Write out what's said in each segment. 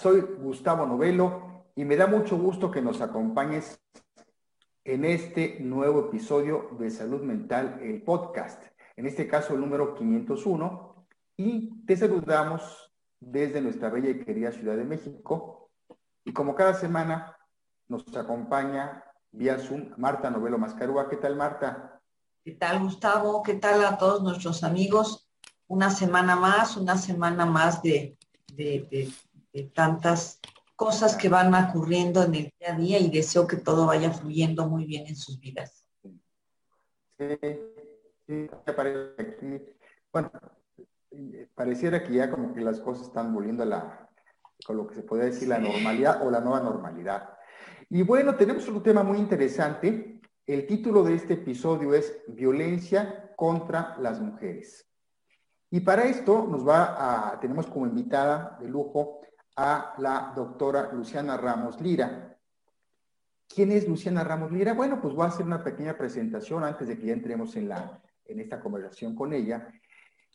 Soy Gustavo Novelo y me da mucho gusto que nos acompañes en este nuevo episodio de Salud Mental, el podcast, en este caso el número 501, y te saludamos desde nuestra bella y querida Ciudad de México. Y como cada semana nos acompaña vía Zoom Marta Novelo Mascarúa. ¿Qué tal, Marta? ¿Qué tal, Gustavo? ¿Qué tal a todos nuestros amigos? Una semana más, una semana más de de, tantas cosas que van ocurriendo en el día a día y deseo que todo vaya fluyendo muy bien en sus vidas. Sí, sí, bueno, pareciera que ya como que las cosas están volviendo a la, con lo que se puede decir la normalidad o la nueva normalidad. Y bueno, tenemos un tema muy interesante. El título de este episodio es Violencia contra las mujeres. Y para esto nos va a, tenemos como invitada de lujo a la doctora Luciana Ramos Lira. ¿Quién es Luciana Ramos Lira? Bueno, pues voy a hacer una pequeña presentación antes de que ya entremos en, la, en esta conversación con ella.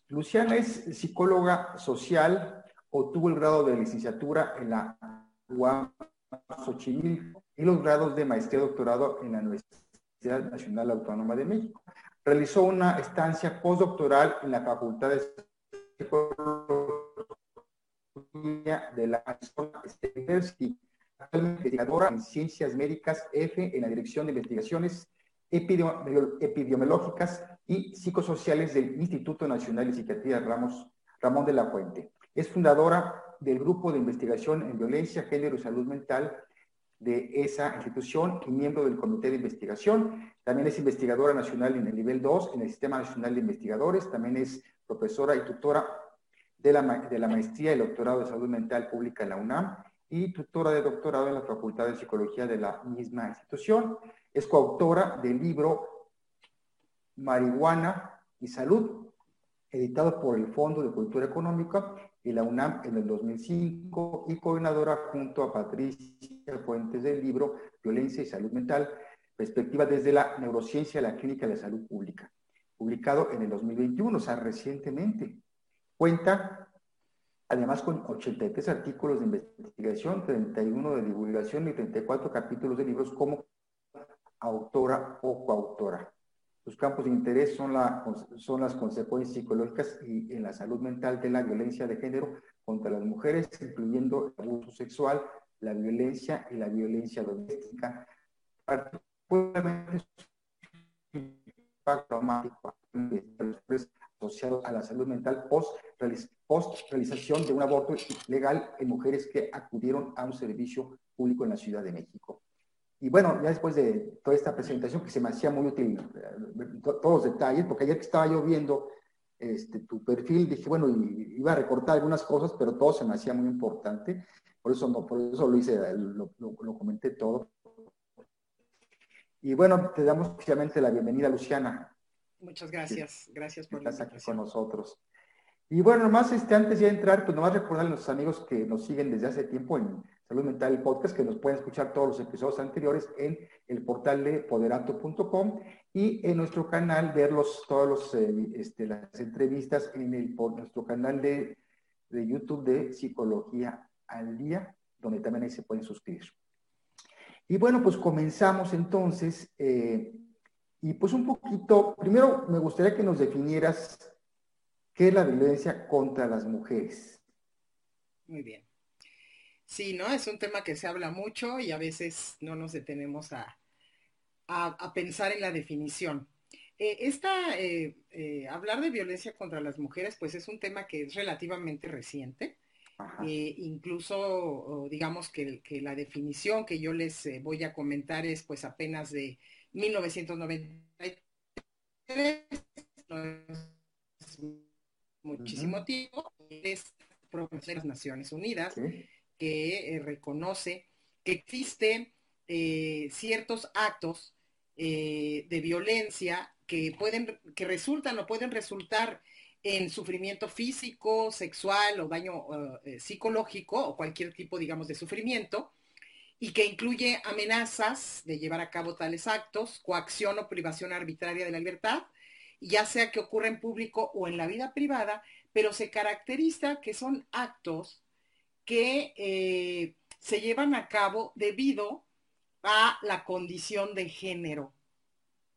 Luciana es psicóloga social, obtuvo el grado de licenciatura en la UAM Xochimilco y los grados de maestría y doctorado en la Universidad Nacional Autónoma de México. Realizó una estancia postdoctoral en la Facultad de Psicología de la University, actualmente investigadora en Ciencias Médicas F en la Dirección de Investigaciones Epidemiológicas y Psicosociales del Instituto Nacional de Psiquiatría Ramos, Ramón de la Fuente. Es fundadora del Grupo de Investigación en Violencia, Género y Salud Mental de esa institución y miembro del Comité de Investigación. También es investigadora nacional en el nivel 2 en el Sistema Nacional de Investigadores. También es profesora y tutora de la, maestría y doctorado de salud mental pública en la UNAM y tutora de doctorado en la Facultad de Psicología de la misma institución. Es coautora del libro Marihuana y Salud, editado por el Fondo de Cultura Económica y la UNAM en el 2005 y coordinadora junto a Patricia Fuentes del libro Violencia y Salud Mental, perspectiva desde la neurociencia de la clínica de la salud pública, publicado en el 2021, o sea, recientemente. Cuenta además con 83 artículos de investigación, 31 de divulgación y 34 capítulos de libros como autora o coautora. Sus campos de interés son, la, son las consecuencias psicológicas y en la salud mental de la violencia de género contra las mujeres, incluyendo el abuso sexual, la violencia y la violencia doméstica, particularmente impacto asociado a la salud mental post, realización de un aborto legal en mujeres que acudieron a un servicio público en la Ciudad de México. Y bueno, ya después de toda esta presentación que se me hacía muy útil, eh, todos los detalles, porque ayer que estaba yo viendo este, tu perfil, dije, bueno, iba a recortar algunas cosas, pero todo se me hacía muy importante. Por eso, no, por eso lo hice, lo, lo, comenté todo. Y bueno, te damos oficialmente la bienvenida, Luciana. Muchas gracias, gracias por Estás aquí con nosotros. Y bueno, nomás este, antes de entrar, pues nomás recordar a los amigos que nos siguen desde hace tiempo en Salud Mental el Podcast, que nos pueden escuchar todos los episodios anteriores en el portal de poderato.com y en nuestro canal ver todos los, eh, este, las entrevistas en el, por nuestro canal de, de, YouTube de Psicología al Día, donde también ahí se pueden suscribir. Y bueno, pues comenzamos entonces. Eh, y pues un poquito, primero me gustaría que nos definieras qué es la violencia contra las mujeres. Muy bien. Sí, ¿no? Es un tema que se habla mucho y a veces no nos detenemos a, pensar en la definición. Eh, esta, eh, eh, hablar de violencia contra las mujeres, pues es un tema que es relativamente reciente. incluso, digamos que, la definición que yo les voy a comentar es pues apenas de 1993, muchísimo tiempo, es de las Naciones Unidas que eh, reconoce que existen eh, ciertos actos eh, de violencia que pueden, que resultan o pueden resultar en sufrimiento físico, sexual o daño psicológico o cualquier tipo, digamos, de sufrimiento, y que incluye amenazas de llevar a cabo tales actos, coacción o privación arbitraria de la libertad, ya sea que ocurra en público o en la vida privada, pero se caracteriza que son actos que eh, se llevan a cabo debido a la condición de género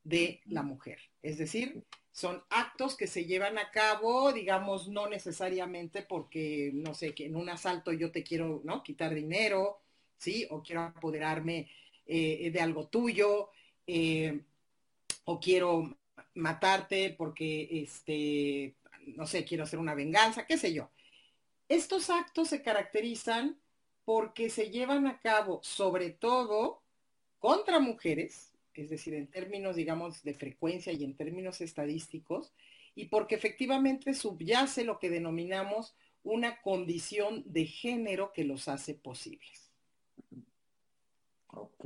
de la mujer. Es decir, son actos que se llevan a cabo, digamos, no necesariamente porque, no sé, que en un asalto yo te quiero, ¿no? Quitar dinero, ¿sí? O quiero apoderarme eh, de algo tuyo, eh, o quiero matarte porque, este, no sé, quiero hacer una venganza, qué sé yo. Estos actos se caracterizan porque se llevan a cabo sobre todo contra mujeres, es decir, en términos, digamos, de frecuencia y en términos estadísticos, y porque efectivamente subyace lo que denominamos una condición de género que los hace posibles. Ok.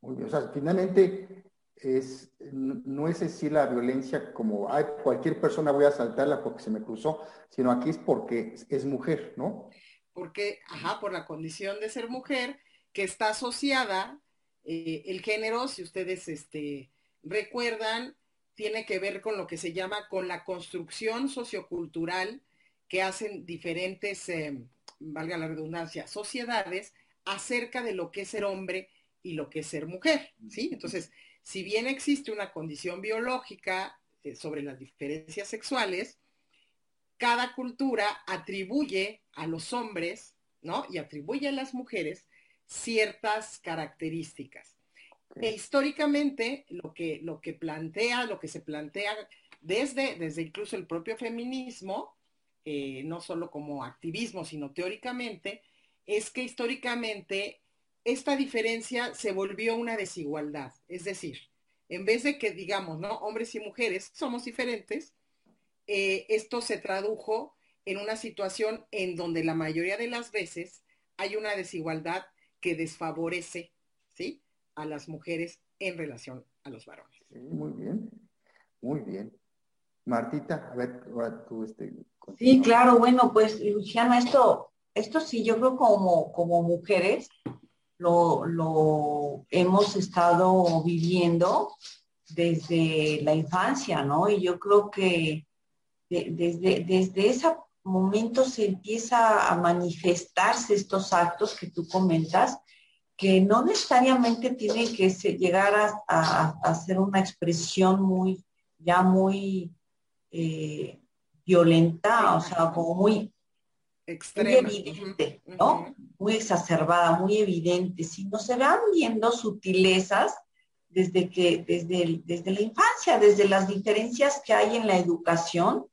Muy bien. O sea, finalmente es, no es decir la violencia como, ay, cualquier persona voy a asaltarla porque se me cruzó, sino aquí es porque es mujer, ¿no? Porque, ajá, por la condición de ser mujer, que está asociada, eh, el género, si ustedes este, recuerdan, tiene que ver con lo que se llama con la construcción sociocultural que hacen diferentes, eh, valga la redundancia, sociedades acerca de lo que es ser hombre y lo que es ser mujer, ¿sí? Entonces, si bien existe una condición biológica eh, sobre las diferencias sexuales, cada cultura atribuye a los hombres, ¿no? Y atribuye a las mujeres ciertas características. E históricamente, lo que, lo que plantea, lo que se plantea desde, desde incluso el propio feminismo, eh, no solo como activismo, sino teóricamente, es que históricamente esta diferencia se volvió una desigualdad. Es decir, en vez de que digamos, ¿no? Hombres y mujeres somos diferentes, eh, esto se tradujo en una situación en donde la mayoría de las veces hay una desigualdad que desfavorece, ¿sí? A las mujeres en relación a los varones. muy bien, muy bien. Martita, a ver, tú este. Sí, claro, bueno, pues Luciana, esto, esto sí, yo creo como, como mujeres, lo, hemos estado viviendo desde la infancia, ¿no? Y yo creo que desde, desde ese momento se empieza a manifestarse estos actos que tú comentas, que no necesariamente tienen que llegar a, hacer una expresión muy, ya muy eh, violenta, o sea, como muy muy evidente, ¿no? Muy exacerbada, muy evidente. Si no se van viendo sutilezas desde que, desde, desde la infancia, desde las diferencias que hay en la educación,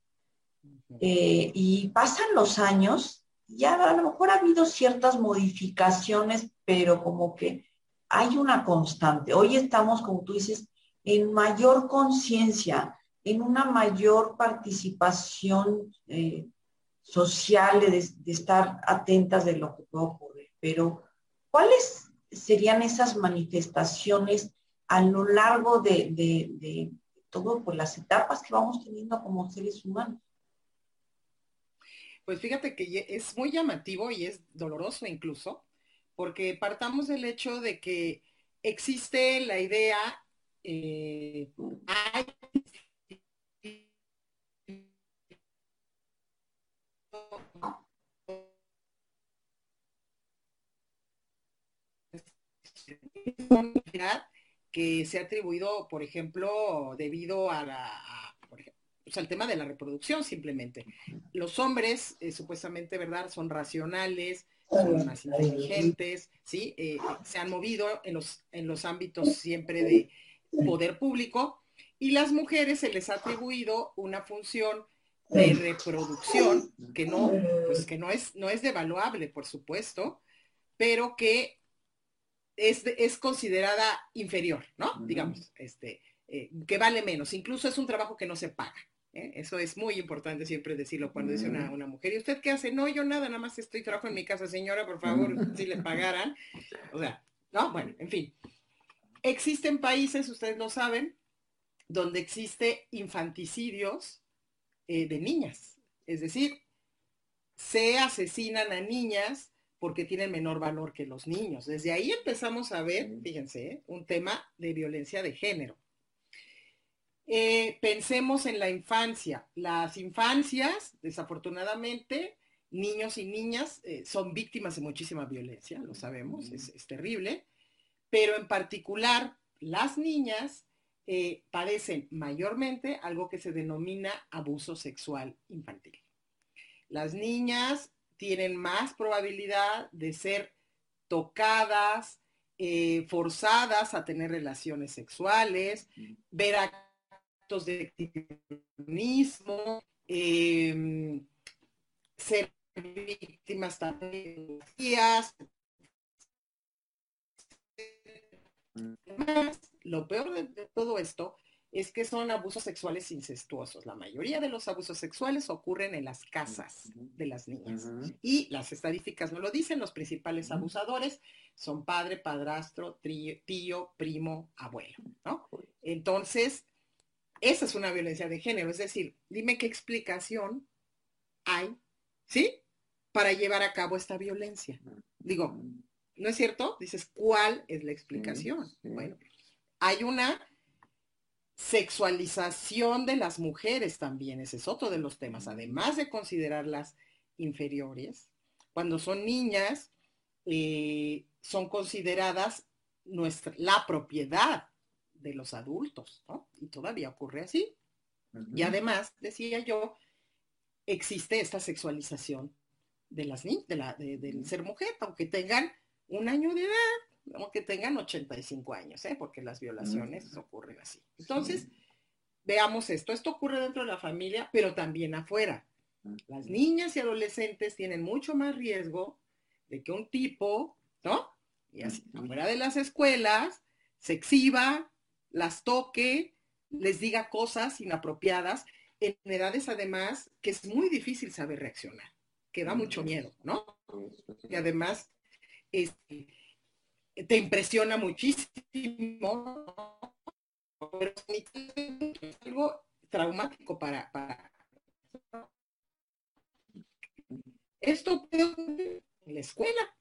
eh, y pasan los años, ya a lo mejor ha habido ciertas modificaciones, pero como que hay una constante. Hoy estamos, como tú dices, en mayor conciencia, en una mayor participación eh, social, de, estar atentas de lo que puede ocurrir. Pero, ¿cuáles serían esas manifestaciones a lo largo de, todo, por las etapas que vamos teniendo como seres humanos? Pues fíjate que es muy llamativo y es doloroso incluso, porque partamos del hecho de que existe la idea, eh, hay que se ha atribuido, por ejemplo, debido a la, al tema de la reproducción simplemente. Los hombres, eh, supuestamente, ¿verdad?, son racionales, son más inteligentes, ¿sí? Eh, se han movido en los, en los ámbitos siempre de poder público y las mujeres se les ha atribuido una función de reproducción que no, pues que no es, no es devaluable, por supuesto, pero que es, es considerada inferior, ¿no? Digamos, este, eh, que vale menos. Incluso es un trabajo que no se paga. ¿eh? Eso es muy importante siempre decirlo cuando dice una, una, mujer. ¿Y usted qué hace? No, yo nada, nada más estoy trabajo en mi casa, señora, por favor, si le pagaran. O sea, no, bueno, en fin. Existen países, ustedes lo saben, donde existe infanticidios eh, de niñas. Es decir, se asesinan a niñas porque tienen menor valor que los niños. Desde ahí empezamos a ver, fíjense, ¿eh? un tema de violencia de género. Eh, pensemos en la infancia. Las infancias, desafortunadamente, niños y niñas eh, son víctimas de muchísima violencia, lo sabemos, es, terrible, pero en particular las niñas eh, padecen mayormente algo que se denomina abuso sexual infantil. Las niñas tienen más probabilidad de ser tocadas, eh, forzadas a tener relaciones sexuales, ver actos de exhibicionismo, em, ser víctimas también lo peor de, todo esto es que son abusos sexuales incestuosos. La mayoría de los abusos sexuales ocurren en las casas de las niñas. Y las estadísticas no lo dicen, los principales abusadores son padre, padrastro, tío, primo, abuelo, ¿no? Entonces, esa es una violencia de género. Es decir, dime qué explicación hay, ¿sí? Para llevar a cabo esta violencia. Digo, ¿no es cierto? Dices, ¿cuál es la explicación? Bueno, hay una sexualización de las mujeres también, ese es otro de los temas, además de considerarlas inferiores, cuando son niñas, eh, son consideradas nuestra, la propiedad de los adultos, ¿no? Y todavía ocurre así. Y además, decía yo, existe esta sexualización de las de la, del ser mujer, aunque tengan un año de edad, que tengan 85 años, ¿eh? porque las violaciones ocurren así. Entonces, veamos esto. Esto ocurre dentro de la familia, pero también afuera. Las niñas y adolescentes tienen mucho más riesgo de que un tipo, ¿no? Y así, afuera de las escuelas, se exhiba, las toque, les diga cosas inapropiadas, en edades además que es muy difícil saber reaccionar, que da mucho miedo, ¿no? Y además, este, te impresiona muchísimo, pero es algo traumático para, para... Esto puede ocurrir en la escuela,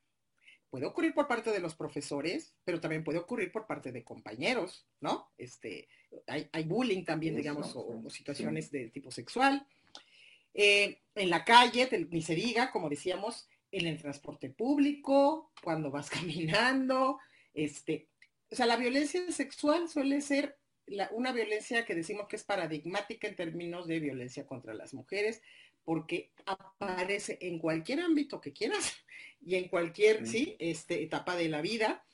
puede ocurrir por parte de los profesores, pero también puede ocurrir por parte de compañeros, ¿no? Este, hay, bullying también, digamos, o, situaciones de tipo sexual. Eh, en la calle, ni se diga, como decíamos, en el transporte público, cuando vas caminando, este, o sea, la violencia sexual suele ser una violencia que decimos que es paradigmática en términos de violencia contra las mujeres, porque aparece en cualquier ámbito que quieras y en cualquier ¿sí? este, etapa de la vida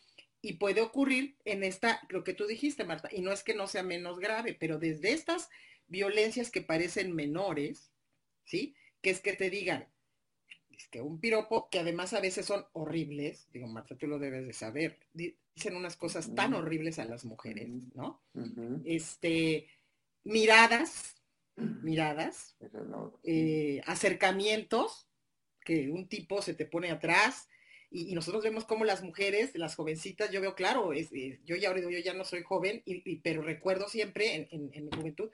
y puede ocurrir en esta, lo que tú dijiste, Marta, y no es que no sea menos grave, pero desde estas violencias que parecen menores, ¿sí? Que es que te digan, que un piropo, que además a veces son horribles, digo, Marta, tú lo debes de saber, dicen unas cosas tan horribles a las mujeres, ¿no? Este, miradas, miradas, eh, acercamientos, que un tipo se te pone atrás, y, nosotros vemos como las mujeres, las jovencitas, yo veo claro, es, eh, yo ya yo ya no soy joven, y, pero recuerdo siempre en, en mi juventud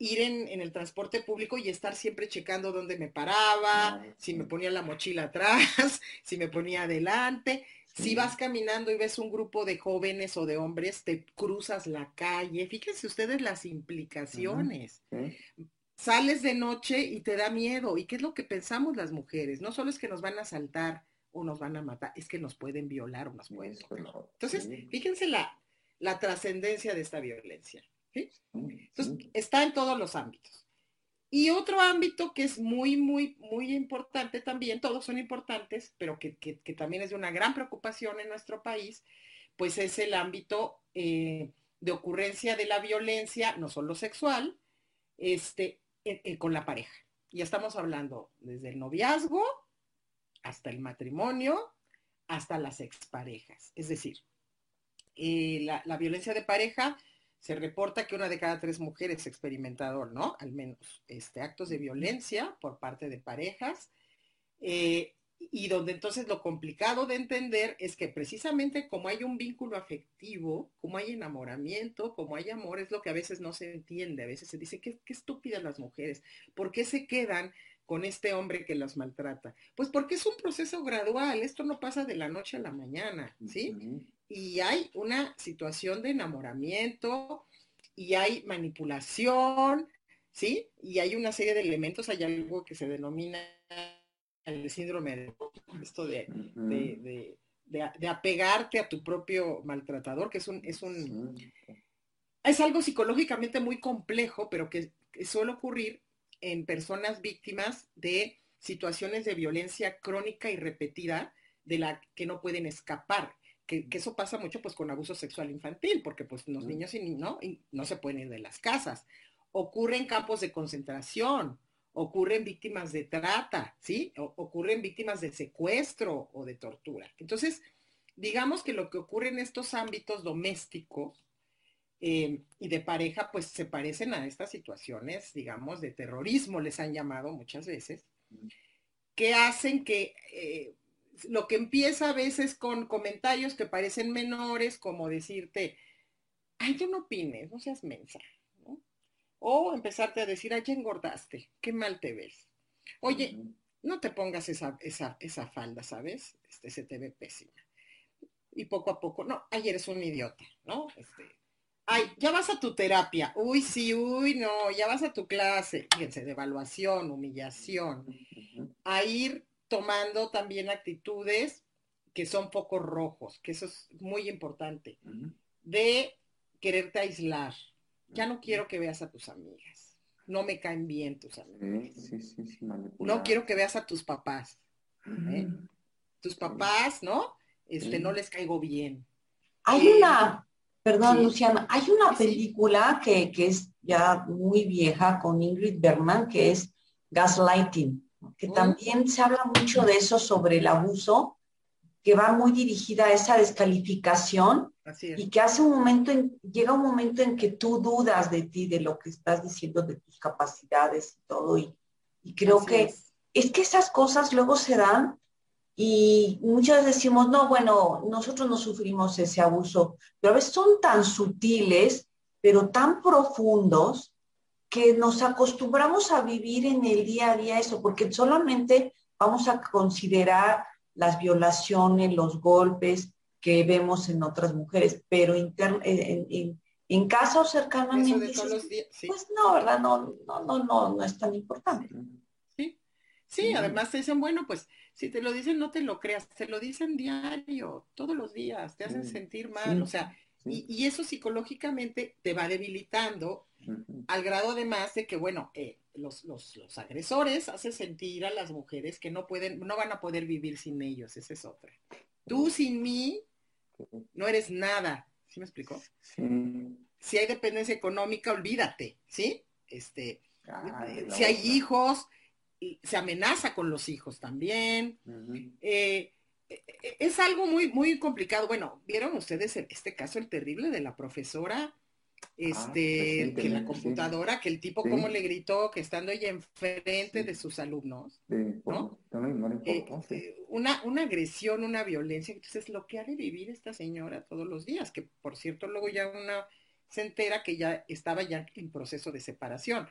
ir en, el transporte público y estar siempre checando dónde me paraba, si me ponía la mochila atrás, si me ponía adelante. Si vas caminando y ves un grupo de jóvenes o de hombres, te cruzas la calle. Fíjense ustedes las implicaciones. Sales de noche y te da miedo. ¿Y qué es lo que pensamos las mujeres? No solo es que nos van a asaltar o nos van a matar, es que nos pueden violar o nos pueden Entonces, fíjense la, la trascendencia de esta violencia. Entonces, está en todos los ámbitos. Y otro ámbito que es muy, muy, muy importante también, todos son importantes, pero que, también es de una gran preocupación en nuestro país, pues es el ámbito eh, de ocurrencia de la violencia, no solo sexual, este, con la pareja. Ya estamos hablando desde el noviazgo hasta el matrimonio, hasta las exparejas. Es decir, eh, la, la, violencia de pareja se reporta que una de cada tres mujeres experimentado, ¿no? Al menos, este, actos de violencia por parte de parejas. Eh, y donde entonces lo complicado de entender es que precisamente como hay un vínculo afectivo, como hay enamoramiento, como hay amor, es lo que a veces no se entiende. A veces se dice, qué, qué estúpidas las mujeres. ¿Por qué se quedan con este hombre que las maltrata? Pues porque es un proceso gradual, esto no pasa de la noche a la mañana, ¿sí? Y hay una situación de enamoramiento y hay manipulación, ¿sí? Y hay una serie de elementos, hay algo que se denomina el síndrome de esto de, de, de, apegarte a tu propio maltratador, que es un, es un, es algo psicológicamente muy complejo, pero que, suele ocurrir en personas víctimas de situaciones de violencia crónica y repetida de la que no pueden escapar. Que, eso pasa mucho pues con abuso sexual infantil, porque pues los niños y, ¿no? no se pueden ir de las casas. Ocurre en campos de concentración, ocurren víctimas de trata, ¿sí? O, ocurren víctimas de secuestro o de tortura. Entonces, digamos que lo que ocurre en estos ámbitos domésticos eh, y de pareja, pues se parecen a estas situaciones, digamos, de terrorismo, les han llamado muchas veces, que hacen que eh, lo que empieza a veces con comentarios que parecen menores, como decirte, ay, tú no opines, no seas mensa, o empezarte a decir, ay, ya engordaste, qué mal te ves. Oye, no te pongas esa, esa, esa falda, ¿sabes? Este, se te ve pésima. Y poco a poco, no, ay, eres un idiota, ¿no? Este, ay, ya vas a tu terapia. Uy, sí, uy, no, ya vas a tu clase. Fíjense, de evaluación, humillación. A ir tomando también actitudes que son focos rojos, que eso es muy importante. De quererte aislar, ya no quiero que veas a tus amigas. No me caen bien tus amigas. no quiero que veas a tus papás. ¿eh? Tus papás, ¿no? Este, no les caigo bien. Hay una, perdón, Luciana, hay una película que, es ya muy vieja con Ingrid Bergman, que es Gaslighting, que también se habla mucho de eso sobre el abuso, que va muy dirigida a esa descalificación y que hace un momento, en, llega un momento en que tú dudas de ti, de lo que estás diciendo, de tus capacidades y todo. Y, creo que es. que esas cosas luego se dan y muchas veces decimos, no, bueno, nosotros no sufrimos ese abuso, pero a veces son tan sutiles, pero tan profundos, que nos acostumbramos a vivir en el día a día eso, porque solamente vamos a considerar las violaciones, los golpes, que vemos en otras mujeres, pero en, en, en, casa o cercanamente, pues no, ¿verdad? No, no, no, no, no es tan importante. Sí, sí, además te dicen, bueno, pues si te lo dicen, no te lo creas, te lo dicen diario, todos los días, te hacen sentir mal, o sea, y, y, eso psicológicamente te va debilitando al grado además de que, bueno, eh, los, los, los, agresores hacen sentir a las mujeres que no pueden, no van a poder vivir sin ellos, esa es otra. Tú sin mí no eres nada. ¿Sí me explicó? Si hay dependencia económica, olvídate, ¿sí? Este, si hay hijos, se amenaza con los hijos también. Es algo muy, muy complicado. Bueno, vieron ustedes este caso, el terrible de la profesora Ah, este, que la computadora, que el tipo como le gritó que estando ella enfrente de sus alumnos, ¿no? Eh, eh, una, una agresión, una violencia, entonces lo que ha de vivir esta señora todos los días, que por cierto luego ya una se entera que ya estaba ya en proceso de separación.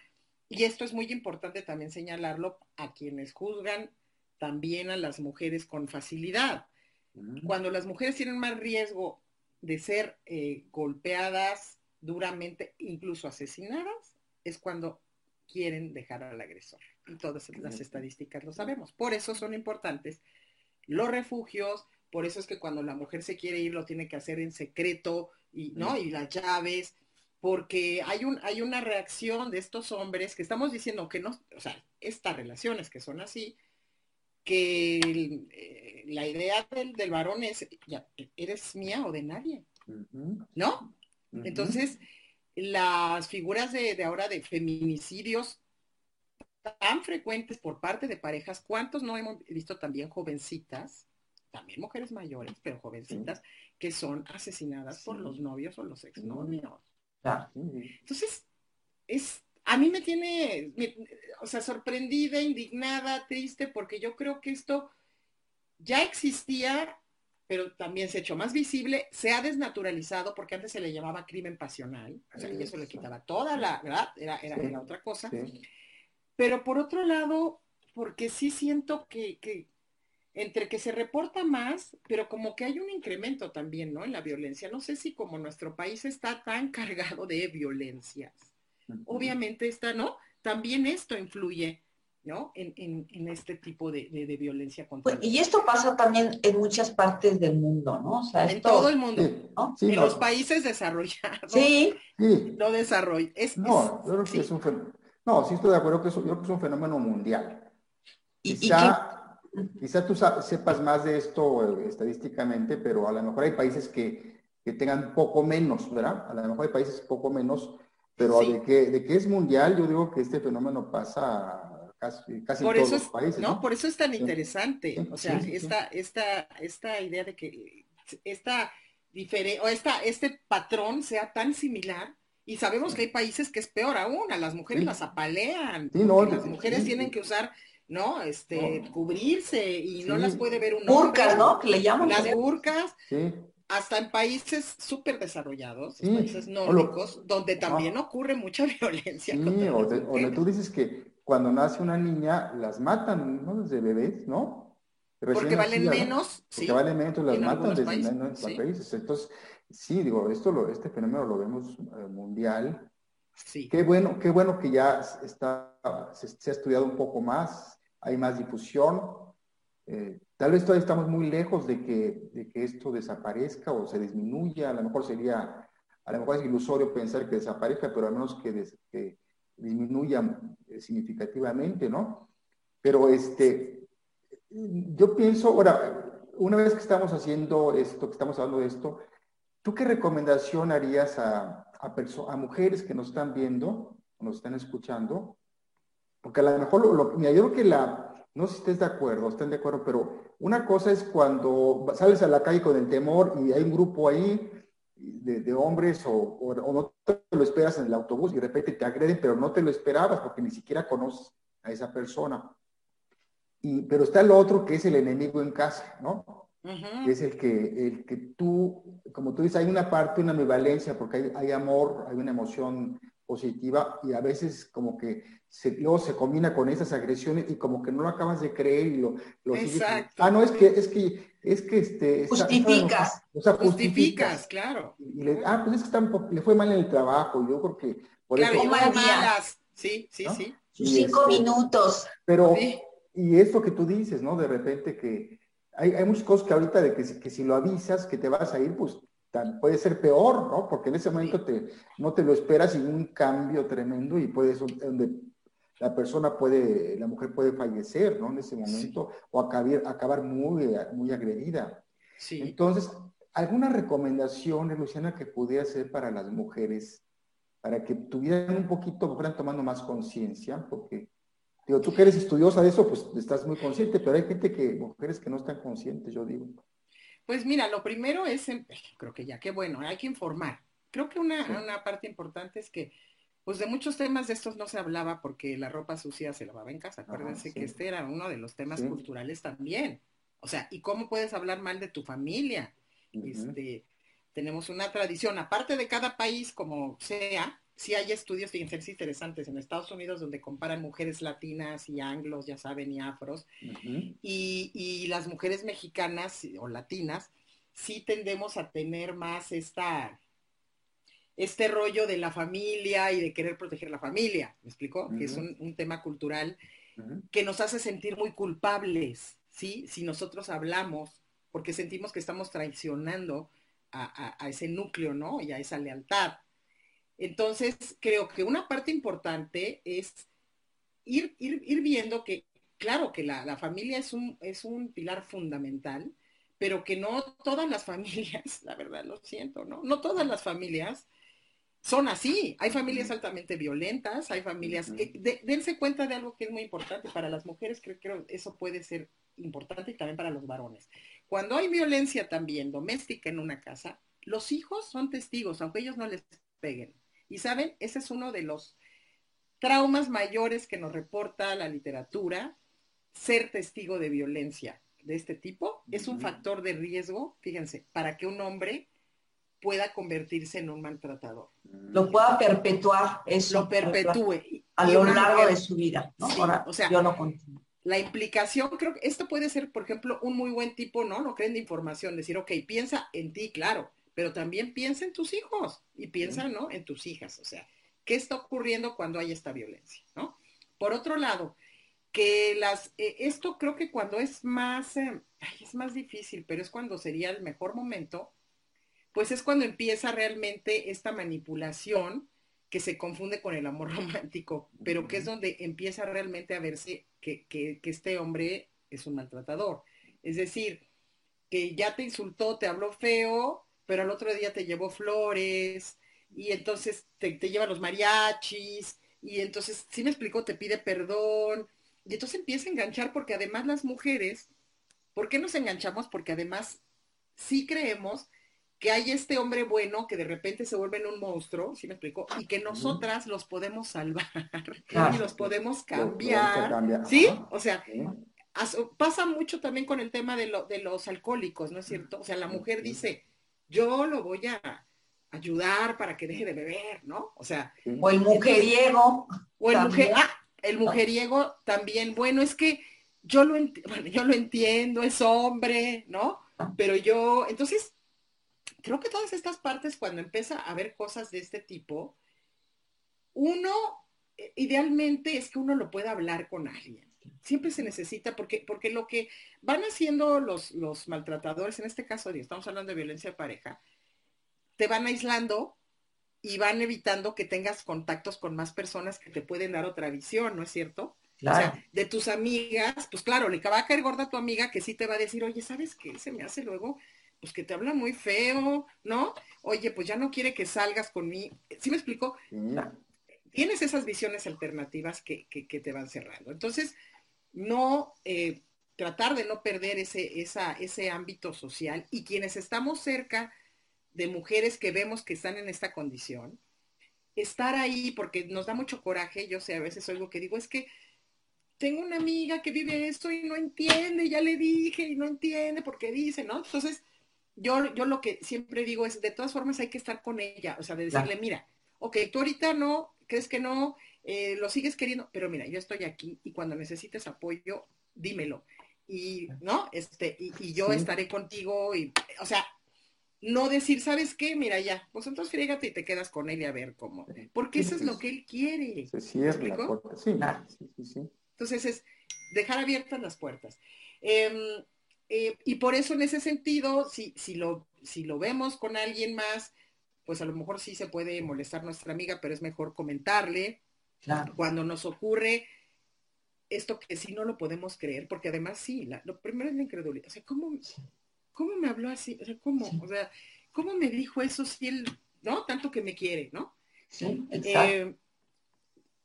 Y esto es muy importante también señalarlo a quienes juzgan también a las mujeres con facilidad. Mm. Cuando las mujeres tienen más riesgo de ser eh, golpeadas, duramente, incluso asesinadas, es cuando quieren dejar al agresor. Y todas las estadísticas lo sabemos. Por eso son importantes los refugios, por eso es que cuando la mujer se quiere ir lo tiene que hacer en secreto y, ¿no? Y las llaves, porque hay, un, hay una reacción de estos hombres que estamos diciendo que no, o sea, estas relaciones que son así, que eh, la idea del, del varón es, ya, eres mía o de nadie, ¿no? Entonces, las figuras de, ahora de feminicidios tan frecuentes por parte de parejas, ¿cuántos no hemos visto también jovencitas, también mujeres mayores, pero jovencitas, que son asesinadas por los novios o los exnovios? Entonces, es, a mí me tiene, o sea, sorprendida, indignada, triste, porque yo creo que esto ya existía pero también se ha hecho más visible, se ha desnaturalizado porque antes se le llamaba crimen pasional, o sea, y eso le quitaba toda la, ¿verdad? Era, era, otra cosa. Pero por otro lado, porque sí siento que, que, entre que se reporta más, pero como que hay un incremento también, ¿no? En la violencia. No sé si como nuestro país está tan cargado de violencias, obviamente está, ¿no? También esto influye ¿no? En, este tipo de, violencia contra pues, Y esto pasa también en muchas partes del mundo, ¿no? O sea, en todo el mundo, ¿no? en los países desarrollados. Sí. No desarrollados. no, yo creo que es un fenómeno. No, sí estoy de acuerdo que es, yo creo que es un fenómeno mundial. Quizá, quizá tú sepas más de esto eh, estadísticamente, pero a lo mejor hay países que, que tengan poco menos, ¿verdad? A lo mejor hay países poco menos, pero de, que, de que es mundial, yo digo que este fenómeno pasa casi, casi por en todos los países. ¿no? Por eso es tan interesante. o sea, esta, esta, esta idea de que esta o esta, este patrón sea tan similar. Y sabemos que hay países que es peor aún, a las mujeres las apalean. las mujeres tienen que usar, ¿no? Este, cubrirse y no las puede ver un Burcas, ¿no? Que le llaman. Las burcas. Hasta en países súper desarrollados, países nórdicos, donde también ocurre mucha violencia. o, o tú dices que cuando nace una niña, las matan, ¿no? Desde bebés, ¿no? porque valen menos. Porque valen menos, las matan desde países, países. Entonces, sí, digo, esto lo, este fenómeno lo vemos eh, mundial. Sí. Qué bueno, qué bueno que ya está, se, ha estudiado un poco más, hay más difusión. Eh, tal vez todavía estamos muy lejos de que, de que esto desaparezca o se disminuya. A lo mejor sería, a lo mejor es ilusorio pensar que desaparezca, pero al menos que, disminuya eh, significativamente, ¿no? Pero este, yo pienso, ahora, una vez que estamos haciendo esto, que estamos hablando de esto, ¿tú qué recomendación harías a, a, a mujeres que nos están viendo, nos están escuchando? Porque a lo mejor, lo, mira, yo creo que la, no sé si estés de acuerdo, estén de acuerdo, pero una cosa es cuando sales a la calle con el temor y hay un grupo ahí de, hombres o, no te lo esperas en el autobús y de repente te agreden, pero no te lo esperabas porque ni siquiera conoces a esa persona. Y, pero está el otro que es el enemigo en casa, ¿no? Es el que, el que tú, como tú dices, hay una parte, una ambivalencia, porque hay, hay amor, hay una emoción positiva y a veces como que se, luego se combina con esas agresiones y como que no lo acabas de creer y lo, lo Exacto. Ah, no, es que, es que, es que este... Justificas. o sea, justificas, claro. Y le, ah, pues es que le fue mal en el trabajo, yo creo que... Por claro, eso, malas. Sí, sí, sí. Sus cinco este, minutos. Pero, y esto que tú dices, ¿no? De repente que hay, hay muchas cosas que ahorita de que, que si lo avisas que te vas a ir, pues puede ser peor, ¿no? Porque en ese momento te, no te lo esperas y un cambio tremendo y puede donde la persona puede, la mujer puede fallecer, ¿no? En ese momento o acabar, acabar muy, muy agredida. Sí. Entonces, ¿alguna recomendación, Luciana, que pudiera hacer para las mujeres para que tuvieran un poquito, fueran tomando más conciencia? Porque, digo, tú que eres estudiosa de eso, pues estás muy consciente, pero hay gente que, mujeres que no están conscientes, yo digo. Pues mira, lo primero es, em, creo que ya, qué bueno, hay que informar. Creo que una, parte importante es que, pues de muchos temas de estos no se hablaba porque la ropa sucia se lavaba en casa. Acuérdense que este era uno de los temas culturales también. O sea, ¿y cómo puedes hablar mal de tu familia? Este, tenemos una tradición, aparte de cada país como sea, sí hay estudios, fíjense, interesantes en Estados Unidos donde comparan mujeres latinas y anglos, ya saben, y afros, y, las mujeres mexicanas o latinas, sí tendemos a tener más esta, este rollo de la familia y de querer proteger la familia, ¿me explico? Que es un, tema cultural que nos hace sentir muy culpables, ¿sí? Si nosotros hablamos, porque sentimos que estamos traicionando a, a ese núcleo, ¿no? Y a esa lealtad. Entonces, creo que una parte importante es ir, ir, viendo que, claro, que la, familia es un, es un pilar fundamental, pero que no todas las familias, la verdad lo siento, ¿no? No todas las familias son así. Hay familias altamente violentas, hay familias... que dense cuenta de algo que es muy importante para las mujeres, creo que eso puede ser importante y también para los varones. Cuando hay violencia también doméstica en una casa, los hijos son testigos, aunque ellos no les peguen. Y saben, ese es uno de los traumas mayores que nos reporta la literatura, ser testigo de violencia de este tipo es un factor de riesgo, fíjense, para que un hombre pueda convertirse en un maltratador. Lo pueda perpetuar, eso. Lo perpetúe. A lo largo de su vida, ¿no? o sea, La implicación, creo que esto puede ser, por ejemplo, un muy buen tipo, ¿no? No creen de información, decir, ok, piensa en ti, claro, pero también piensa en tus hijos y piensa, ¿no? En tus hijas, o sea, ¿qué está ocurriendo cuando hay esta violencia, ¿no? Por otro lado, que las, eh, esto creo que cuando es más, eh, es más difícil, pero es cuando sería el mejor momento, pues es cuando empieza realmente esta manipulación que se confunde con el amor romántico, pero que es donde empieza realmente a verse que, que, que este hombre es un maltratador. Es decir, que ya te insultó, te habló feo, pero al otro día te llevó flores, y entonces te, te lleva los mariachis, y entonces, si me explicó, te pide perdón, y entonces empieza a enganchar porque además las mujeres, ¿por qué nos enganchamos? Porque además sí creemos que hay este hombre bueno que de repente se vuelve en un monstruo, ¿sí me explico? Y que nosotras los podemos salvar y los podemos cambiar. ¿Sí? O sea, pasa mucho también con el tema de, lo, de los alcohólicos, ¿no es cierto? O sea, la mujer dice, yo lo voy a ayudar para que deje de beber, ¿no? O sea. O el mujeriego. O el, mujer, ah, el mujeriego también, bueno, es que yo lo, bueno, yo lo entiendo, es hombre, ¿no? Pero yo, entonces, creo que todas estas partes, cuando empieza a ver cosas de este tipo, uno, eh, idealmente es que uno lo pueda hablar con alguien. Siempre se necesita, porque, porque lo que van haciendo los, los maltratadores, en este caso, estamos hablando de violencia de pareja, te van aislando y van evitando que tengas contactos con más personas que te pueden dar otra visión, ¿no es cierto? O sea, de tus amigas, pues claro, le va a caer gorda a tu amiga que sí te va a decir, oye, ¿sabes qué? Se me hace luego pues que te habla muy feo, ¿no? Oye, pues ya no quiere que salgas conmigo. ¿Sí me explico? Tienes esas visiones alternativas que, te van cerrando. Entonces, no eh, tratar de no perder ese, esa, ese ámbito social y quienes estamos cerca de mujeres que vemos que están en esta condición, estar ahí porque nos da mucho coraje, yo sé, a veces oigo que digo, es que tengo una amiga que vive esto y no entiende, ya le dije y no entiende porque dice, ¿no? Entonces, yo, yo lo que siempre digo es, de todas formas hay que estar con ella, o sea, de decirle, mira, ok, tú ahorita no, crees que no, eh, lo sigues queriendo, pero mira, yo estoy aquí y cuando necesites apoyo, dímelo. Y, ¿no? Este, y, yo estaré contigo y, o sea, no decir, ¿sabes qué? Mira ya, pues entonces frígate y te quedas con él y a ver cómo. Porque eso es lo que él quiere. Se cierra la puerta. Sí, sí, sí, Entonces es dejar abiertas las puertas. Eh, eh, y por eso en ese sentido, si, si, lo, si lo vemos con alguien más, pues a lo mejor sí se puede molestar nuestra amiga, pero es mejor comentarle cuando nos ocurre esto que sí no lo podemos creer, porque además sí, lo primero es la incredulidad. O sea, ¿cómo, ¿cómo me habló así? O sea, ¿cómo? O sea, ¿cómo me dijo eso si él, ¿no? Tanto que me quiere, ¿no? Sí, eh,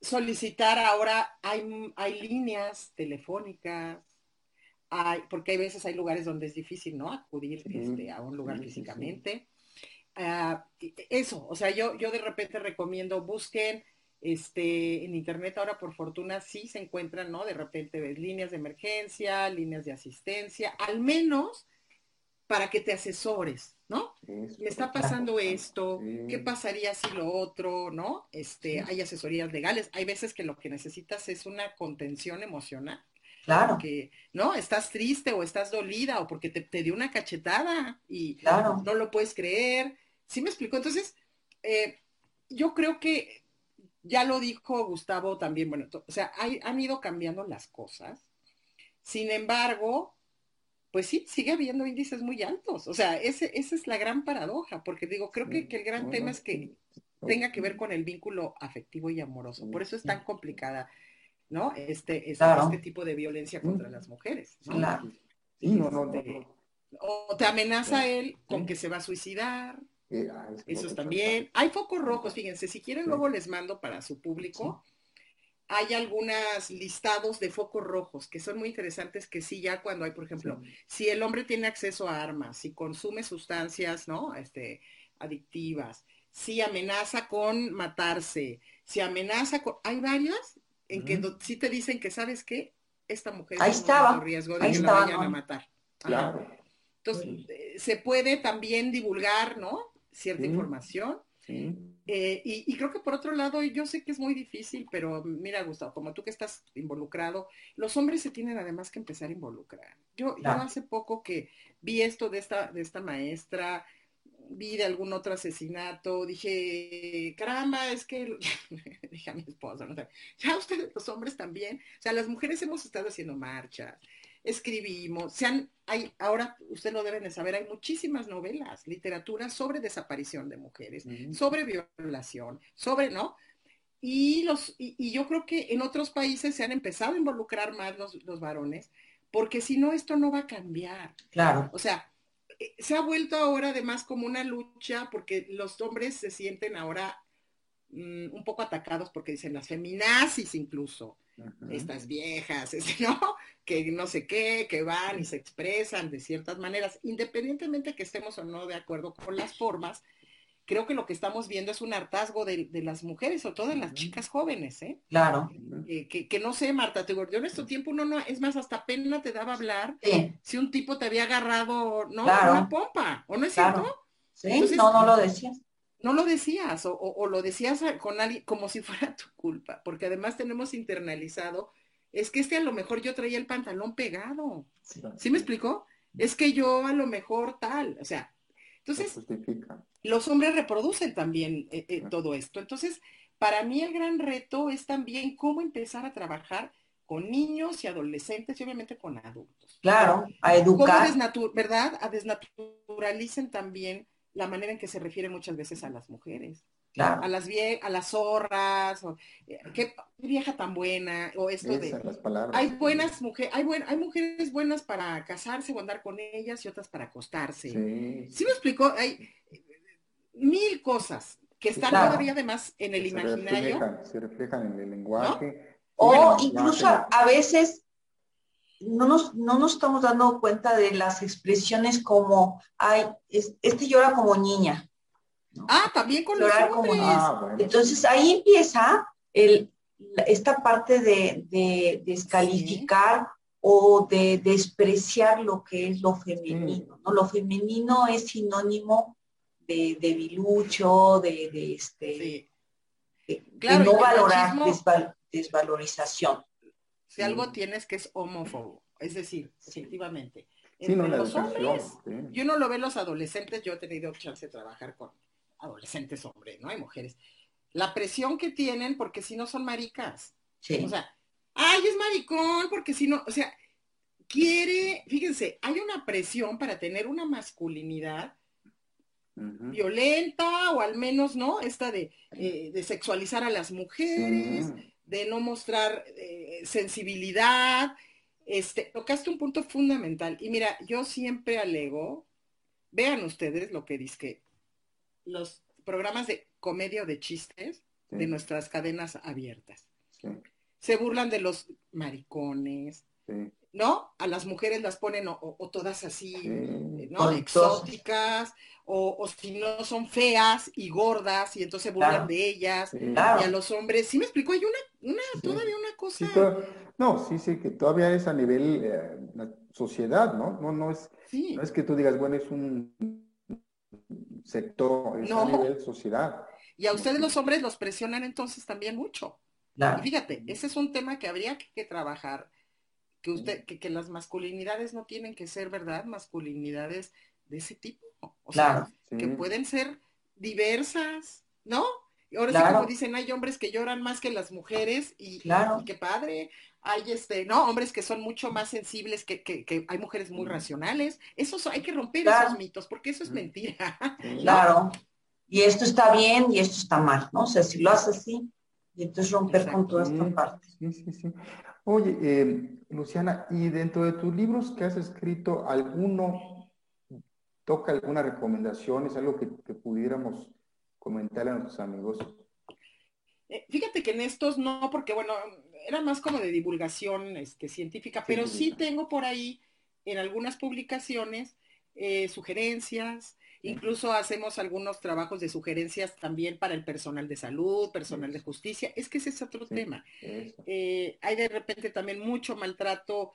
solicitar ahora, hay, hay líneas telefónicas, porque hay veces hay lugares donde es difícil, ¿no? Acudir este, a un lugar físicamente. Ah, eso, o sea, yo, yo de repente recomiendo, busquen este, en internet ahora por fortuna sí se encuentran, ¿no? De repente líneas de emergencia, líneas de asistencia, al menos para que te asesores, ¿no? Me está pasando esto, ¿qué pasaría si lo otro, ¿no? Este, hay asesorías legales, hay veces que lo que necesitas es una contención emocional. Claro. Que, ¿no? Estás triste o estás dolida o porque te, dio una cachetada y no lo puedes creer. ¿Sí me explico? Entonces, eh, yo creo que ya lo dijo Gustavo también, bueno, o sea, han ido cambiando las cosas. Sin embargo, pues sí, sigue habiendo índices muy altos. O sea, ese, esa es la gran paradoja, porque digo, creo que, que el gran tema es que tenga que ver con el vínculo afectivo y amoroso. Por eso es tan complicada ¿no? Este, este, este tipo de violencia contra las mujeres. Claro. Este, o te amenaza él con que se va a suicidar. Ah, Eso también. Hay focos rojos, fíjense, si quieren luego les mando para su público. Hay algunos listados de focos rojos que son muy interesantes que sí ya cuando hay, por ejemplo, si el hombre tiene acceso a armas, si consume sustancias, ¿no? Este, adictivas, si amenaza con matarse, si amenaza con... Hay varias en que sí te dicen que, ¿sabes qué? Esta mujer Ahí estaba. riesgo de que la vayan a matar. Claro. Entonces, eh, se puede también divulgar, ¿no? Cierta información. Eh, y, creo que por otro lado, yo sé que es muy difícil, pero mira, Gustavo, como tú que estás involucrado, los hombres se tienen además que empezar a involucrar. Yo, yo hace poco que vi esto de esta, de esta maestra, vi de algún otro asesinato, dije, caramba, es que, dije a mi esposa, no ya ustedes, los hombres también, o sea, las mujeres hemos estado haciendo marchas, escribimos, se han, hay, ahora usted lo deben de saber, hay muchísimas novelas, literatura sobre desaparición de mujeres, sobre violación, sobre, ¿no? Y, los, y, yo creo que en otros países se han empezado a involucrar más los, los varones, porque si no, esto no va a cambiar. Claro. O sea, eh, se ha vuelto ahora además como una lucha porque los hombres se sienten ahora mm, un poco atacados porque dicen las feminazis incluso, estas viejas, ¿no? Que no sé qué, que van y se expresan de ciertas maneras, independientemente que estemos o no de acuerdo con las formas, creo que lo que estamos viendo es un hartazgo de, las mujeres, sobre todo de las chicas jóvenes, ¿eh? Claro. Eh, que, no sé, Marta, te yo en este tiempo uno no, es más, hasta pena te daba hablar si un tipo te había agarrado, ¿no? Una pompa, ¿o no es cierto? Sí, no, no lo decías. No lo decías, o, lo decías con alguien como si fuera tu culpa, porque además tenemos internalizado, es que este a lo mejor yo traía el pantalón pegado. ¿Sí me explicó? Es que yo a lo mejor tal, o sea, entonces, los hombres reproducen también eh, eh, todo esto. Entonces, para mí el gran reto es también cómo empezar a trabajar con niños y adolescentes y obviamente con adultos. Claro, a educar. ¿Verdad? A desnaturalicen también la manera en que se refieren muchas veces a las mujeres. A las vie a las zorras, o, eh, qué vieja tan buena, o esto de hay buenas mujeres, hay hay mujeres buenas para casarse o andar con ellas y otras para acostarse. Sí, me explicó, hay mil cosas que están todavía además en el imaginario. se reflejan en el lenguaje. O incluso a veces no nos, no nos estamos dando cuenta de las expresiones como, ay, este llora como niña. Ah, también con los hombres. Ah, Entonces ahí empieza el, esta parte de, descalificar o de despreciar lo que es lo femenino. ¿no? Lo femenino es sinónimo de debilucho, de, de este, de, no valorar, desvalorización. Si algo tienes que es homófobo, es decir, efectivamente. los hombres, y uno lo ve los adolescentes, yo he tenido chance de trabajar con adolescentes hombres, no hay mujeres. La presión que tienen porque si no son maricas. O sea, ay, es maricón porque si no, o sea, quiere, fíjense, hay una presión para tener una masculinidad violenta o al menos, ¿no? Esta de, eh, sexualizar a las mujeres, de no mostrar eh, sensibilidad. Este, tocaste un punto fundamental. Y mira, yo siempre alego, vean ustedes lo que dice los programas de comedia o de chistes de nuestras cadenas abiertas. Se burlan de los maricones, ¿no? A las mujeres las ponen o, todas así, ¿no? Exóticas, o, si no son feas y gordas, y entonces se burlan de ellas, y a los hombres, ¿sí me explico? Hay una, una todavía una cosa. no, sí, sí, que todavía es a nivel eh, sociedad, ¿no? No, no es, no es que tú digas, bueno, es un sector, es a nivel sociedad. Y a ustedes los hombres los presionan entonces también mucho. Y fíjate, ese es un tema que habría que, trabajar, que usted, que, las masculinidades no tienen que ser, ¿verdad? Masculinidades de ese tipo. O sea, que pueden ser diversas, ¿no? Y ahora sí como dicen, hay hombres que lloran más que las mujeres y, y qué padre hay este, no, hombres que son mucho más sensibles, que, que, hay mujeres muy racionales. Eso hay que romper esos mitos, porque eso es mentira. Claro. Y esto está bien y esto está mal, ¿no? O sea, si lo haces así, y entonces romper con toda esta parte. Sí, sí, sí. Oye, eh, Luciana, y dentro de tus libros que has escrito, ¿alguno toca alguna recomendación? ¿Es algo que, que pudiéramos comentarle a nuestros amigos? Eh, fíjate que en estos no, porque bueno, era más como de divulgación este, científica, pero sí tengo por ahí en algunas publicaciones eh, sugerencias, incluso hacemos algunos trabajos de sugerencias también para el personal de salud, personal de justicia, es que ese es otro tema. Eh, hay de repente también mucho maltrato,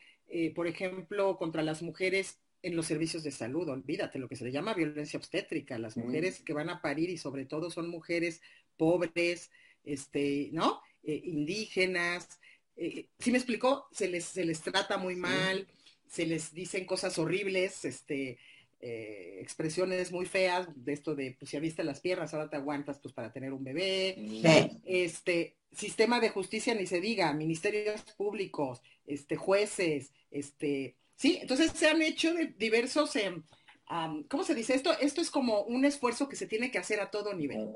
por ejemplo, contra las mujeres en los servicios de salud, olvídate lo que se le llama violencia obstétrica, las mujeres que van a parir y sobre todo son mujeres pobres, este, ¿no? Eh, indígenas. Eh, ¿Sí me explicó? Se les, se les trata muy mal, se les dicen cosas horribles, este, eh, expresiones muy feas de esto de, pues si viste las piernas, ahora te aguantas pues para tener un bebé. Este, sistema de justicia ni se diga, ministerios públicos, este, jueces, este, sí, entonces se han hecho de diversos, ¿cómo se dice esto? Esto es como un esfuerzo que se tiene que hacer a todo nivel,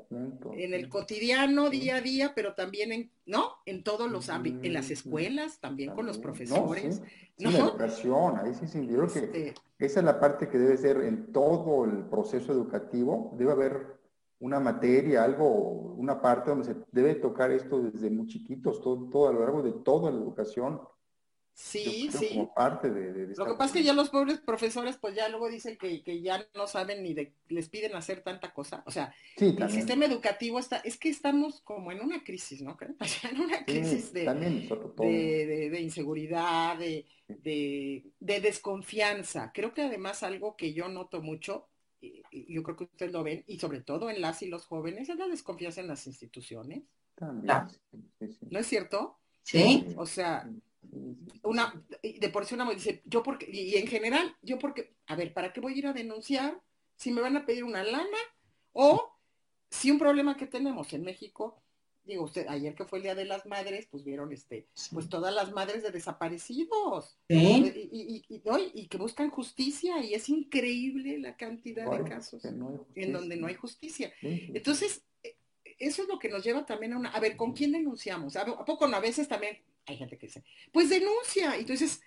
en el cotidiano, día a día, pero también en, ¿no? En todos los ámbitos, en las escuelas, también, con los profesores. No, sí. la educación, ahí sí, sí, yo creo que este esa es la parte que debe ser en todo el proceso educativo, debe haber una materia, algo, una parte donde se debe tocar esto desde muy chiquitos, todo, todo a lo largo de toda la educación. Sí, sí. Como parte de, Lo que pasa es que ya los pobres profesores, pues ya luego dicen que, ya no saben ni de, les piden hacer tanta cosa. O sea, el sistema educativo está, es que estamos como en una crisis, ¿no? en una crisis de, de, inseguridad, de, de, desconfianza. Creo que además algo que yo noto mucho, y yo creo que ustedes lo ven, y sobre todo en las y los jóvenes, es la desconfianza en las instituciones. También. ¿No es cierto? Sí. O sea, una, de por sí una dice, yo porque, y en general, yo porque, a ver, ¿para qué voy a ir a denunciar si me van a pedir una lana? O si un problema que tenemos en México, digo usted, ayer que fue el Día de las Madres, pues vieron este, pues todas las madres de desaparecidos. Y, y, que buscan justicia, y es increíble la cantidad de casos en donde no hay justicia. Entonces, e, eso es lo que nos lleva también a una, a ver, ¿con quién denunciamos? ¿A poco no? A veces también hay gente que dice, pues denuncia. Entonces,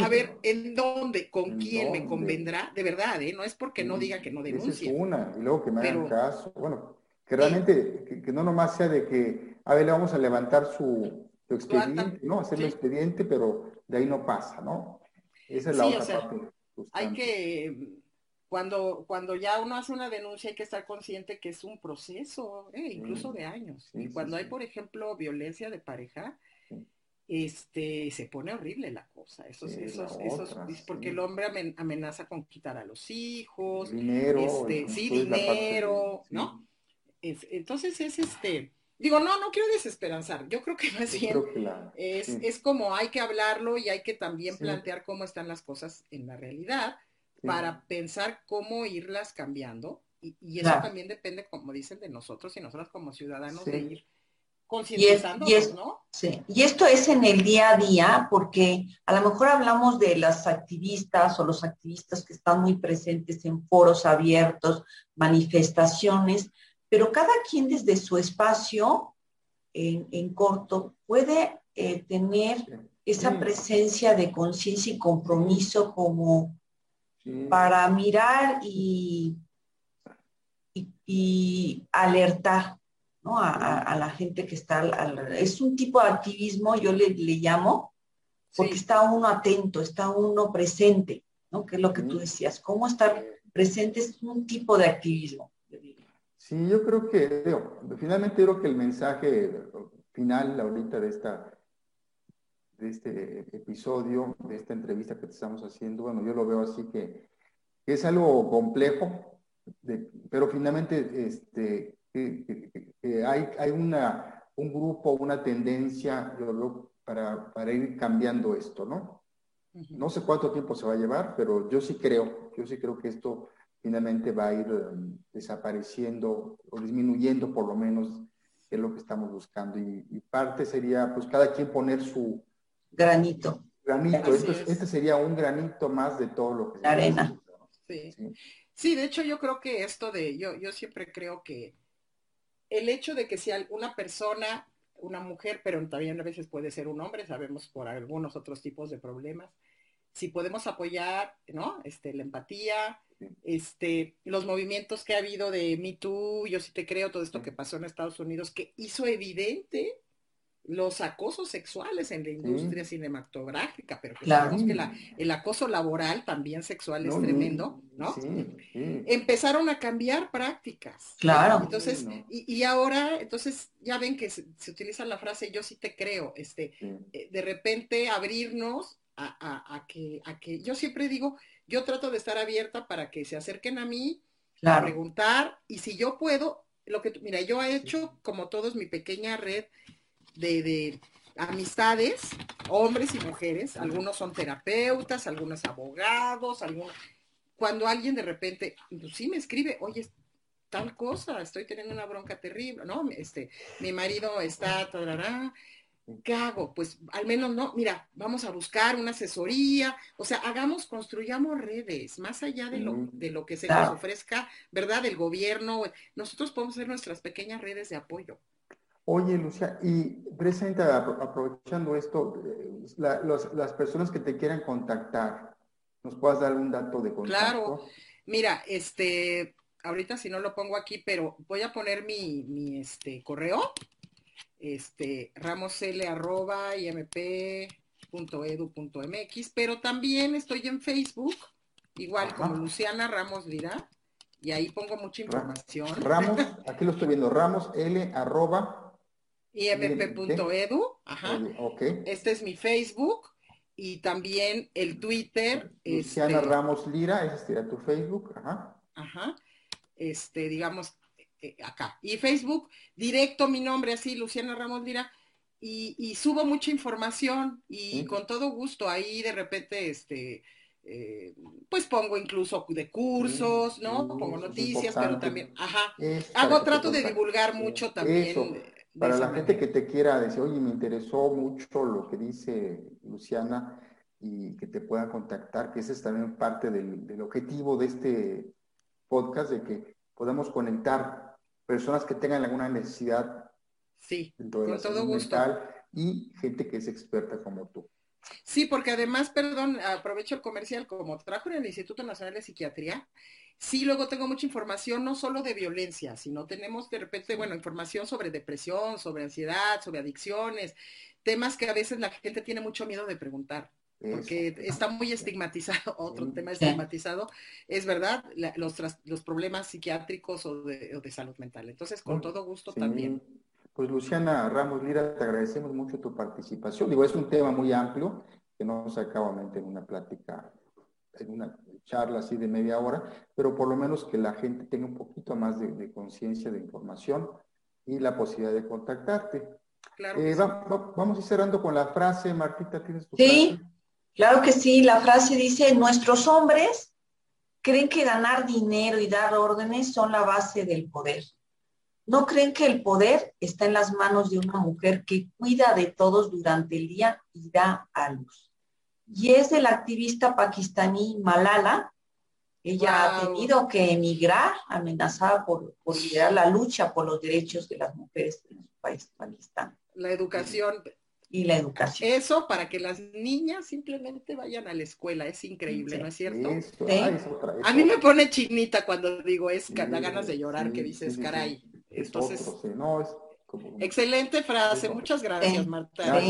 a ver, ¿en dónde? ¿Con quién me convendrá? De verdad, ¿eh? No es porque no diga que no denuncie. es una, y luego que me hagan caso. Bueno, que realmente, que, no nomás sea de que, a ver, le vamos a levantar su, expediente, ¿no? Hacer el expediente, pero de ahí no pasa, ¿no? Esa es la otra parte. Hay que, cuando, cuando ya uno hace una denuncia hay que estar consciente que es un proceso, ¿eh? incluso de años. y cuando hay, por ejemplo, violencia de pareja, este, se pone horrible la cosa. Esos, esos, esos, porque el hombre amenaza con quitar a los hijos, dinero, este, sí, dinero, ¿no? entonces es este, digo, no, no quiero desesperanzar, yo creo que más bien es, es como hay que hablarlo y hay que también plantear cómo están las cosas en la realidad para pensar cómo irlas cambiando y, eso también depende, como dicen, de nosotros y nosotros como ciudadanos de ir y, y, ¿no? Sí. y esto es en el día a día, porque a lo mejor hablamos de las activistas o los activistas que están muy presentes en foros abiertos, manifestaciones, pero cada quien desde su espacio en, corto puede eh, tener esa presencia de conciencia y compromiso como para mirar y, y alertar a, la gente que está al, Es un tipo de activismo, yo le, le llamo, porque está uno atento, está uno presente, ¿no? Que es lo que tú decías. ¿Cómo estar presente es un tipo de activismo? Sí, yo creo que, finalmente creo que el mensaje final ahorita de esta de este episodio, de esta entrevista que te estamos haciendo, bueno, yo lo veo así que, es algo complejo, pero finalmente este, hay, hay una, un grupo, una tendencia para, para ir cambiando esto, ¿no? No sé cuánto tiempo se va a llevar, pero yo sí creo, yo sí creo que esto finalmente va a ir um, desapareciendo o disminuyendo por lo menos, que es lo que estamos buscando. Y, parte sería, pues, cada quien poner su... Granito. Granito, este sería un granito más de todo lo que... La arena. Sí. sí. de hecho yo creo que esto de, yo, yo siempre creo que el hecho de que sea una persona, una mujer, pero también a veces puede ser un hombre, sabemos por algunos otros tipos de problemas, si podemos apoyar, ¿no? Este, la empatía, este, los movimientos que ha habido de Me Too, yo sí te creo, todo esto que pasó en Estados Unidos, que hizo evidente los acosos sexuales en la industria cinematográfica, pero que sabemos que el acoso laboral también sexual es tremendo, ¿no? Empezaron a cambiar prácticas. Claro. Entonces, y, ahora, entonces, ya ven que se, utiliza la frase yo sí te creo, este, eh, de repente abrirnos a, que, a que, yo siempre digo, yo trato de estar abierta para que se acerquen a mí, a preguntar, y si yo puedo, lo que, mira, yo he hecho, como todos, mi pequeña red de, amistades, hombres y mujeres, algunos son terapeutas, algunos abogados, algunos, cuando alguien de repente, pues sí me escribe, oye, tal cosa, estoy teniendo una bronca terrible, ¿no? Este, mi marido está, tarará, ¿qué hago? Pues al menos no, mira, vamos a buscar una asesoría, o sea, hagamos, construyamos redes, más allá de lo, de lo que se nos ofrezca, ¿verdad? Del gobierno, nosotros podemos hacer nuestras pequeñas redes de apoyo. Oye, Lucia, y precisamente aprovechando esto, eh, las personas que te quieran contactar, ¿nos puedas dar un dato de contacto? Claro, mira, este, ahorita si no lo pongo aquí, pero voy a poner mi, mi este, correo, este, ramosl arroba imp.edu.mx, pero también estoy en Facebook, igual como Luciana Ramos Lira, y ahí pongo mucha información. Ramos, aquí lo estoy viendo, Ramos L arroba imp.edu, ajá. Este es mi Facebook y también el Twitter. Luciana este, Ramos Lira, ese sería tu Facebook, ajá. Ajá. Este, digamos, eh, acá. Y Facebook, directo mi nombre así, Luciana Ramos Lira. Y, subo mucha información y con todo gusto ahí de repente, este, eh, pues pongo incluso de cursos, ¿no? pongo noticias, pero también, ajá, hago, trato de divulgar mucho también. Para la gente que te quiera decir, oye, me interesó mucho lo que dice Luciana y que te pueda contactar, que ese es también parte del, objetivo de este podcast, de que podamos conectar personas que tengan alguna necesidad. Sí, con todo gusto. Y gente que es experta como tú. Sí, porque además, perdón, aprovecho el comercial, como trabajo en el Instituto Nacional de Psiquiatría, Sí, luego tengo mucha información, no solo de violencia, sino tenemos de repente, bueno, información sobre depresión, sobre ansiedad, sobre adicciones, temas que a veces la gente tiene mucho miedo de preguntar, porque está muy estigmatizado, otro tema estigmatizado, es verdad, los, los problemas psiquiátricos o de, salud mental. Entonces, con todo gusto también. Pues Luciana Ramos Lira, te agradecemos mucho tu participación. Digo, es un tema muy amplio que no se acaba en una plática, en una charla así de media hora, pero por lo menos que la gente tenga un poquito más de, conciencia, de información y la posibilidad de contactarte. Claro eh, vamos a ir cerrando con la frase, Martita, ¿tienes tu Sí, claro que sí. La frase dice, nuestros hombres creen que ganar dinero y dar órdenes son la base del poder. No creen que el poder está en las manos de una mujer que cuida de todos durante el día y da a luz y es el activista pakistaní Malala. Ella ha tenido que emigrar, amenazada por, por liderar la lucha por los derechos de las mujeres en su país, Pakistán. La educación. Y la educación. Eso para que las niñas simplemente vayan a la escuela, es increíble, ¿no es cierto? a mí me pone chinita cuando digo, es da ganas de llorar, que dices, caray. Entonces, excelente frase, muchas gracias, Marta.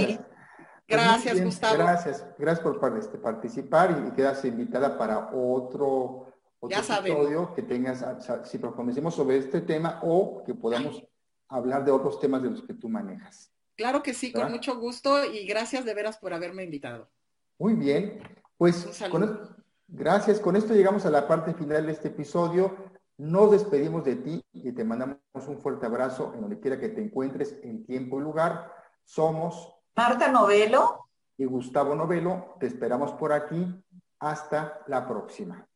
Gracias, Gustavo. Gracias, gracias por este, participar y quedas invitada para otro, episodio que tengas, si profundicemos sobre este tema o que podamos hablar de otros temas de los que tú manejas. Claro que sí, con mucho gusto y gracias de veras por haberme invitado. Muy bien, pues con gracias. Con esto llegamos a la parte final de este episodio. Nos despedimos de ti y te mandamos un fuerte abrazo en donde quiera que te encuentres en tiempo y lugar. Somos Marta Novelo. Y Gustavo Novelo, te esperamos por aquí. Hasta la próxima.